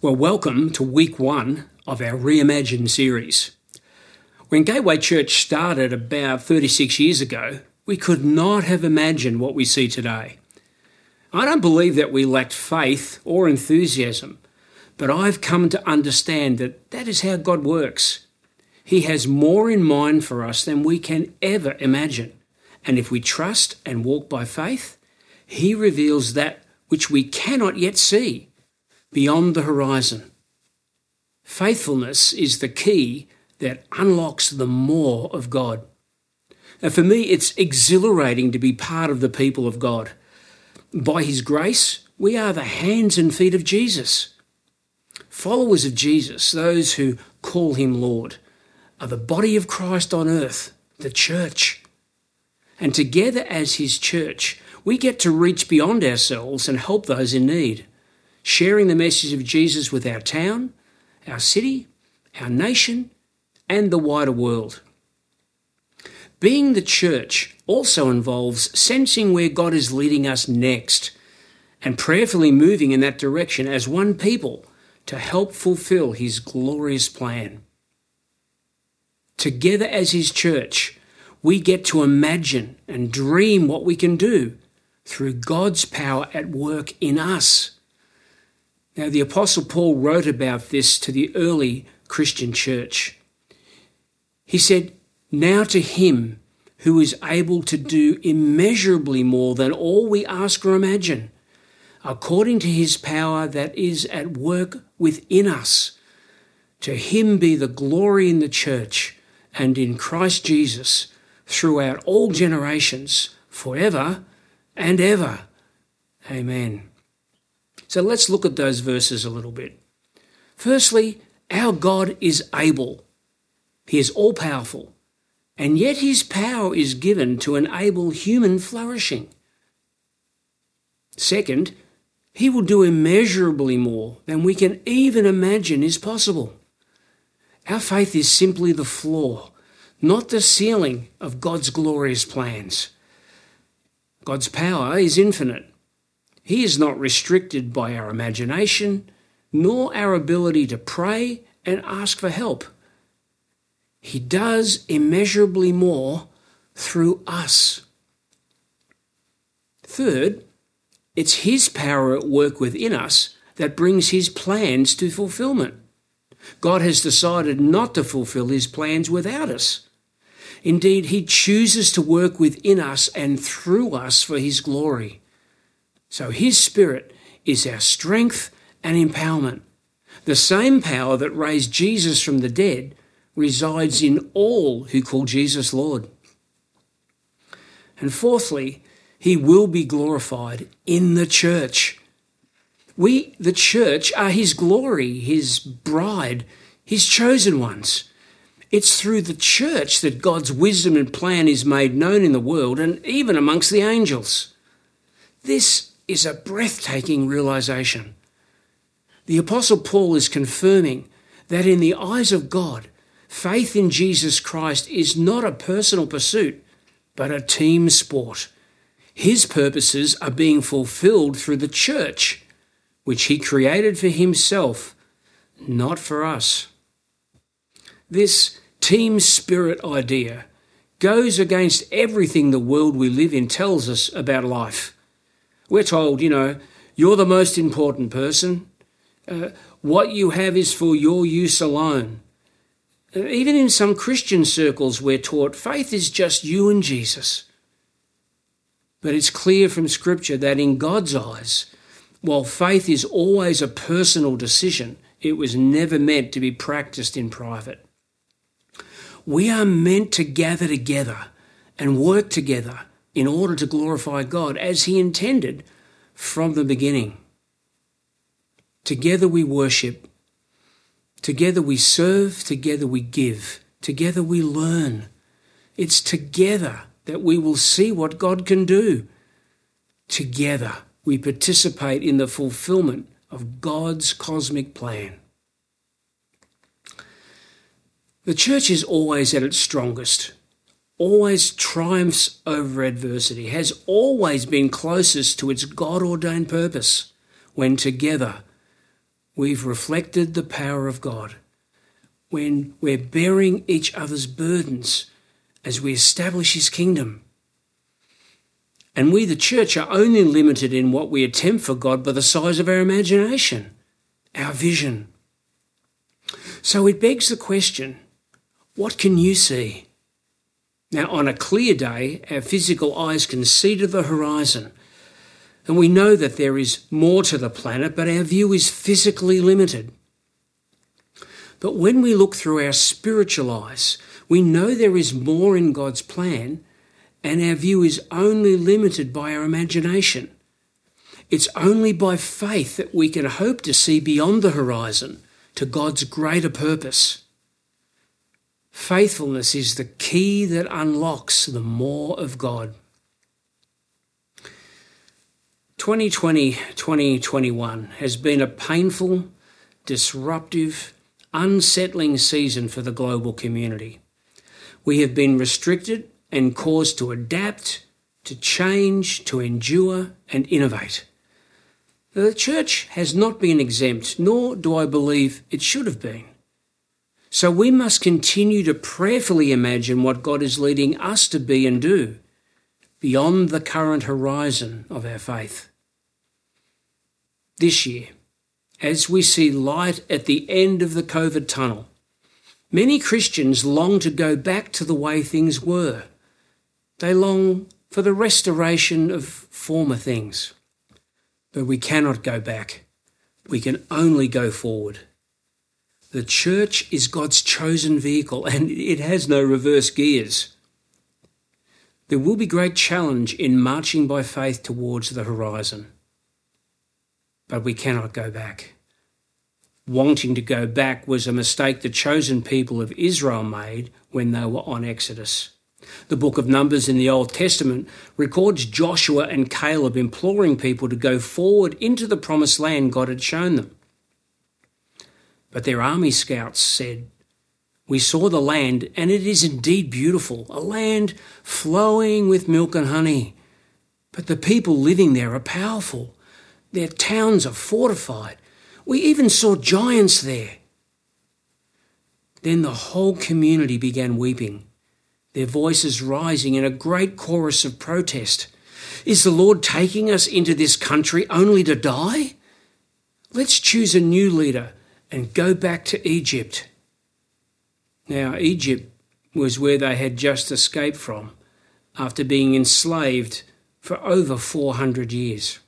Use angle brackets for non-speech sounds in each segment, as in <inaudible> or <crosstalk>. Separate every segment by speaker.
Speaker 1: Well, welcome to week one of our Reimagine series. When Gateway Church started about 36 years ago, we could not have imagined what we see today. I don't believe that we lacked faith or enthusiasm, but I've come to understand that that is how God works. He has more in mind for us than we can ever imagine. And if we trust and walk by faith, He reveals that which we cannot yet see beyond the horizon. Faithfulness is the key that unlocks the more of God. And for me, it's exhilarating to be part of the people of God. By His grace, we are the hands and feet of Jesus. Followers of Jesus, those who call Him Lord, are the body of Christ on earth, the church. And together as His church, we get to reach beyond ourselves and help those in need sharing the message of Jesus with our town, our city, our nation, and the wider world. Being the church also involves sensing where God is leading us next and prayerfully moving in that direction as one people to help fulfill His glorious plan. Together as His church, we get to imagine and dream what we can do through God's power at work in us now, the Apostle Paul wrote about this to the early Christian church. He said, Now to him who is able to do immeasurably more than all we ask or imagine, according to his power that is at work within us. To him be the glory in the church and in Christ Jesus throughout all generations, forever and ever. Amen. So let's look at those verses a little bit. Firstly, our God is able, He is all powerful, and yet His power is given to enable human flourishing. Second, He will do immeasurably more than we can even imagine is possible. Our faith is simply the floor, not the ceiling of God's glorious plans. God's power is infinite, he is not restricted by our imagination, nor our ability to pray and ask for help. He does immeasurably more through us. Third, it's His power at work within us that brings His plans to fulfillment. God has decided not to fulfill His plans without us. Indeed, He chooses to work within us and through us for His glory. So His Spirit is our strength and empowerment. The same power that raised Jesus from the dead resides in all who call Jesus Lord. And fourthly, He will be glorified in the church. We, the church, are His glory, His bride, His chosen ones. It's through the church that God's wisdom and plan is made known in the world and even amongst the angels. This is a breathtaking realization. The Apostle Paul is confirming that in the eyes of God, faith in Jesus Christ is not a personal pursuit, but a team sport. His purposes are being fulfilled through the church, which he created for himself, not for us. This team spirit idea goes against everything the world we live in tells us about life. We're told, you know, you're the most important person. Uh, what you have is for your use alone. Uh, even in some Christian circles, we're taught faith is just you and Jesus. But it's clear from Scripture that in God's eyes, while faith is always a personal decision, it was never meant to be practiced in private. We are meant to gather together and work together in order to glorify God as He intended from the beginning. Together we worship, together we serve, together we give, together we learn. It's together that we will see what God can do. Together we participate in the fulfillment of God's cosmic plan. The church is always at its strongest always triumphs over adversity, has always been closest to its God ordained purpose when together we've reflected the power of God. When we're bearing each other's burdens as we establish His kingdom. And we, the church, are only limited in what we attempt for God by the size of our imagination, our vision. So it begs the question what can you see? Now, on a clear day, our physical eyes can see to the horizon, and we know that there is more to the planet, but our view is physically limited. But when we look through our spiritual eyes, we know there is more in God's plan and our view is only limited by our imagination. It's only by faith that we can hope to see beyond the horizon to God's greater purpose. Faithfulness is the key that unlocks the more of God. 2020 2021 has been a painful, disruptive, unsettling season for the global community. We have been restricted and caused to adapt, to change, to endure, and innovate. The church has not been exempt, nor do I believe it should have been. So we must continue to prayerfully imagine what God is leading us to be and do beyond the current horizon of our faith. This year, as we see light at the end of the COVID tunnel, many Christians long to go back to the way things were they long for the restoration of former things. But we cannot go back. We can only go forward. The church is God's chosen vehicle and it has no reverse gears. There will be great challenge in marching by faith towards the horizon. But we cannot go back. Wanting to go back was a mistake the chosen people of Israel made when they were on Exodus. The book of Numbers in the Old Testament records Joshua and Caleb imploring people to go forward into the promised land God had shown them. But their army scouts said, We saw the land, and it is indeed beautiful, a land flowing with milk and honey. But the people living there are powerful. Their towns are fortified. We even saw giants there. Then the whole community began weeping their voices rising in a great chorus of protest. Is the Lord taking us into this country only to die? Let's choose a new leader and go back to Egypt. Now, Egypt was where they had just escaped from after being enslaved for over 400 years.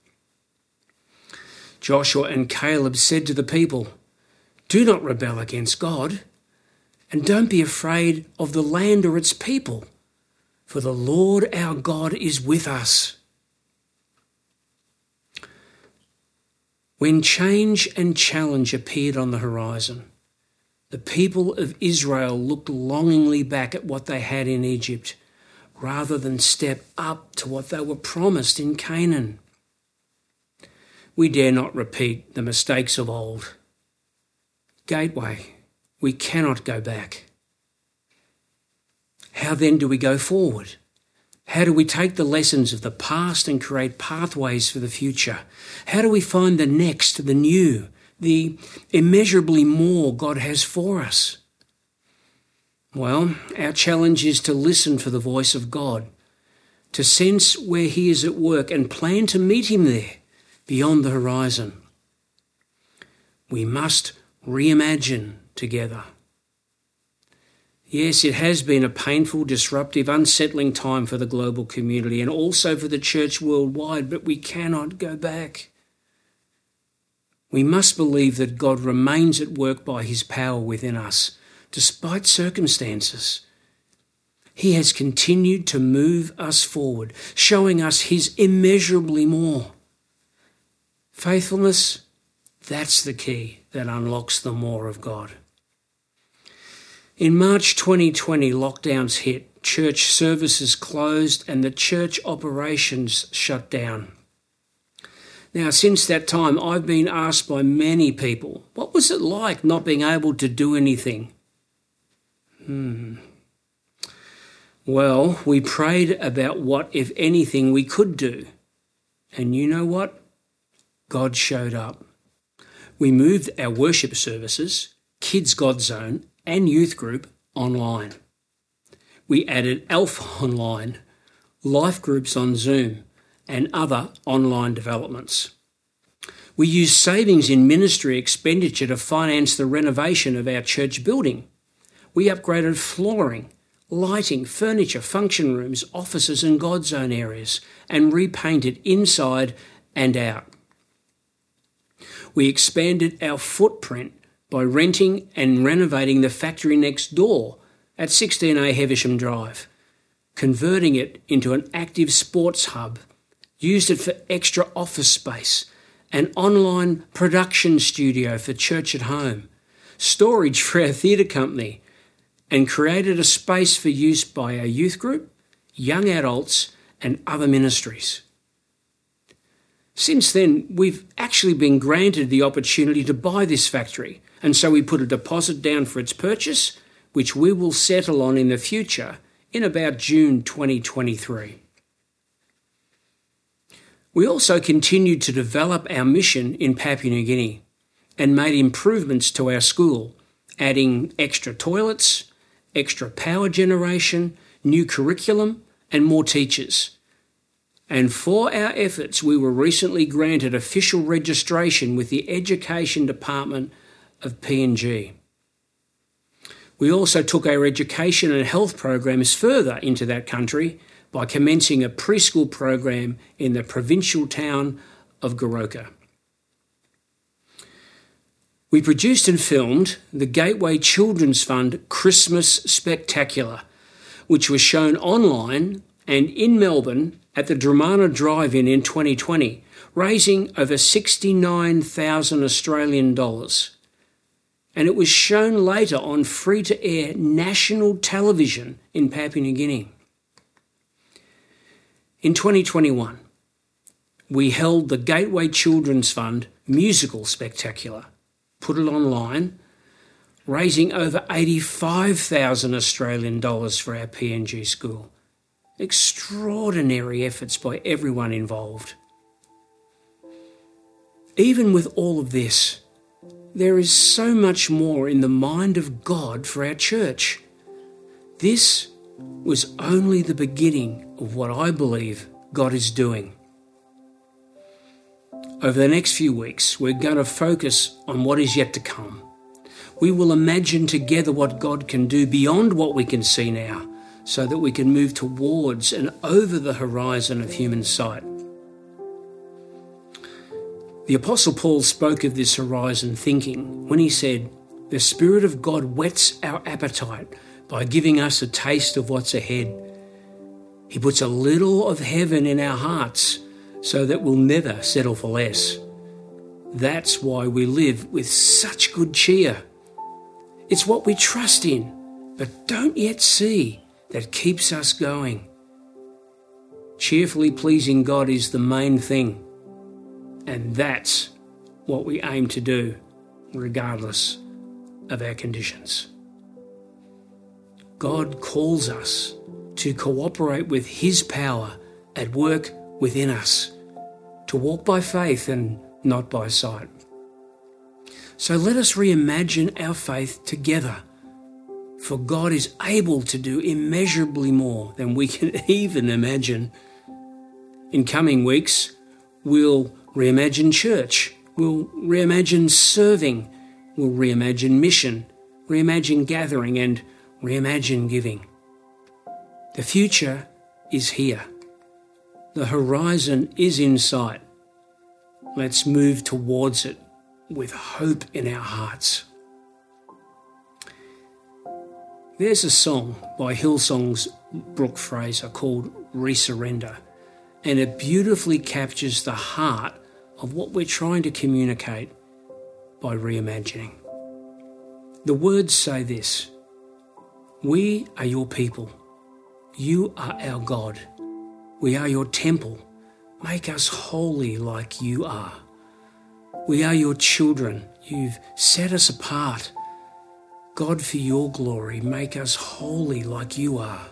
Speaker 1: Joshua and Caleb said to the people, Do not rebel against God. And don't be afraid of the land or its people, for the Lord our God is with us. When change and challenge appeared on the horizon, the people of Israel looked longingly back at what they had in Egypt rather than step up to what they were promised in Canaan. We dare not repeat the mistakes of old. Gateway we cannot go back. How then do we go forward? How do we take the lessons of the past and create pathways for the future? How do we find the next, the new, the immeasurably more God has for us? Well, our challenge is to listen for the voice of God, to sense where He is at work and plan to meet Him there, beyond the horizon. We must reimagine together. Yes, it has been a painful, disruptive, unsettling time for the global community and also for the church worldwide, but we cannot go back. We must believe that God remains at work by his power within us, despite circumstances. He has continued to move us forward, showing us his immeasurably more. Faithfulness, that's the key that unlocks the more of God. In March 2020, lockdowns hit, church services closed, and the church operations shut down. Now, since that time, I've been asked by many people, what was it like not being able to do anything? Hmm. Well, we prayed about what, if anything, we could do. And you know what? God showed up. We moved our worship services, Kids God Zone, and youth group online. We added Alpha Online, life groups on Zoom, and other online developments. We used savings in ministry expenditure to finance the renovation of our church building. We upgraded flooring, lighting, furniture, function rooms, offices, and God Zone areas, and repainted inside and out. We expanded our footprint by renting and renovating the factory next door at 16A Heversham Drive, converting it into an active sports hub, used it for extra office space, an online production studio for church at home, storage for our theatre company, and created a space for use by our youth group, young adults, and other ministries. Since then, we've actually been granted the opportunity to buy this factory, and so we put a deposit down for its purchase, which we will settle on in the future in about June 2023. We also continued to develop our mission in Papua New Guinea and made improvements to our school, adding extra toilets, extra power generation, new curriculum, and more teachers. And for our efforts, we were recently granted official registration with the Education Department of PNG. We also took our education and health programs further into that country by commencing a preschool program in the provincial town of Goroka. We produced and filmed the Gateway Children's Fund Christmas Spectacular, which was shown online and in Melbourne at the Dromana Drive-In in 2020, raising over 69,000 Australian dollars. And it was shown later on free-to-air national television in Papua New Guinea. In 2021, we held the Gateway Children's Fund Musical Spectacular put it online, raising over 85,000 Australian dollars for our PNG school. Extraordinary efforts by everyone involved. Even with all of this, there is so much more in the mind of God for our church. This was only the beginning of what I believe God is doing. Over the next few weeks, we're going to focus on what is yet to come. We will imagine together what God can do beyond what we can see now, so that we can move towards and over the horizon of human sight. The Apostle Paul spoke of this horizon thinking when he said, The Spirit of God whets our appetite by giving us a taste of what's ahead. He puts a little of heaven in our hearts so that we'll never settle for less. That's why we live with such good cheer. It's what we trust in, but don't yet see, that keeps us going. Cheerfully pleasing God is the main thing, and that's what we aim to do, regardless of our conditions. God calls us to cooperate with His power at work within us to walk by faith and not by sight. So let us reimagine our faith together. For God is able to do immeasurably more than we can <laughs> even imagine. In coming weeks, we'll reimagine church, we'll reimagine serving, we'll reimagine mission, reimagine gathering, and reimagine giving. The future is here. The horizon is in sight. Let's move towards it with hope in our hearts. There's a song by Hillsong's Brooke Fraser called Resurrender, and it beautifully captures the heart of what we're trying to communicate by reimagining. The words say this We are your people, you are our God. We are your temple. Make us holy like you are. We are your children. You've set us apart. God, for your glory, make us holy like you are.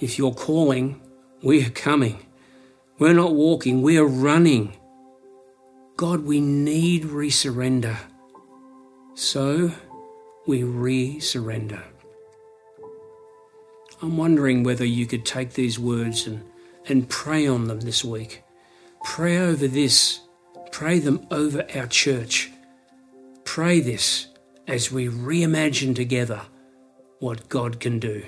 Speaker 1: If you're calling, we are coming. We're not walking, we are running. God, we need resurrender. So we re-surrender. I'm wondering whether you could take these words and, and pray on them this week. Pray over this. Pray them over our church. Pray this as we reimagine together what God can do.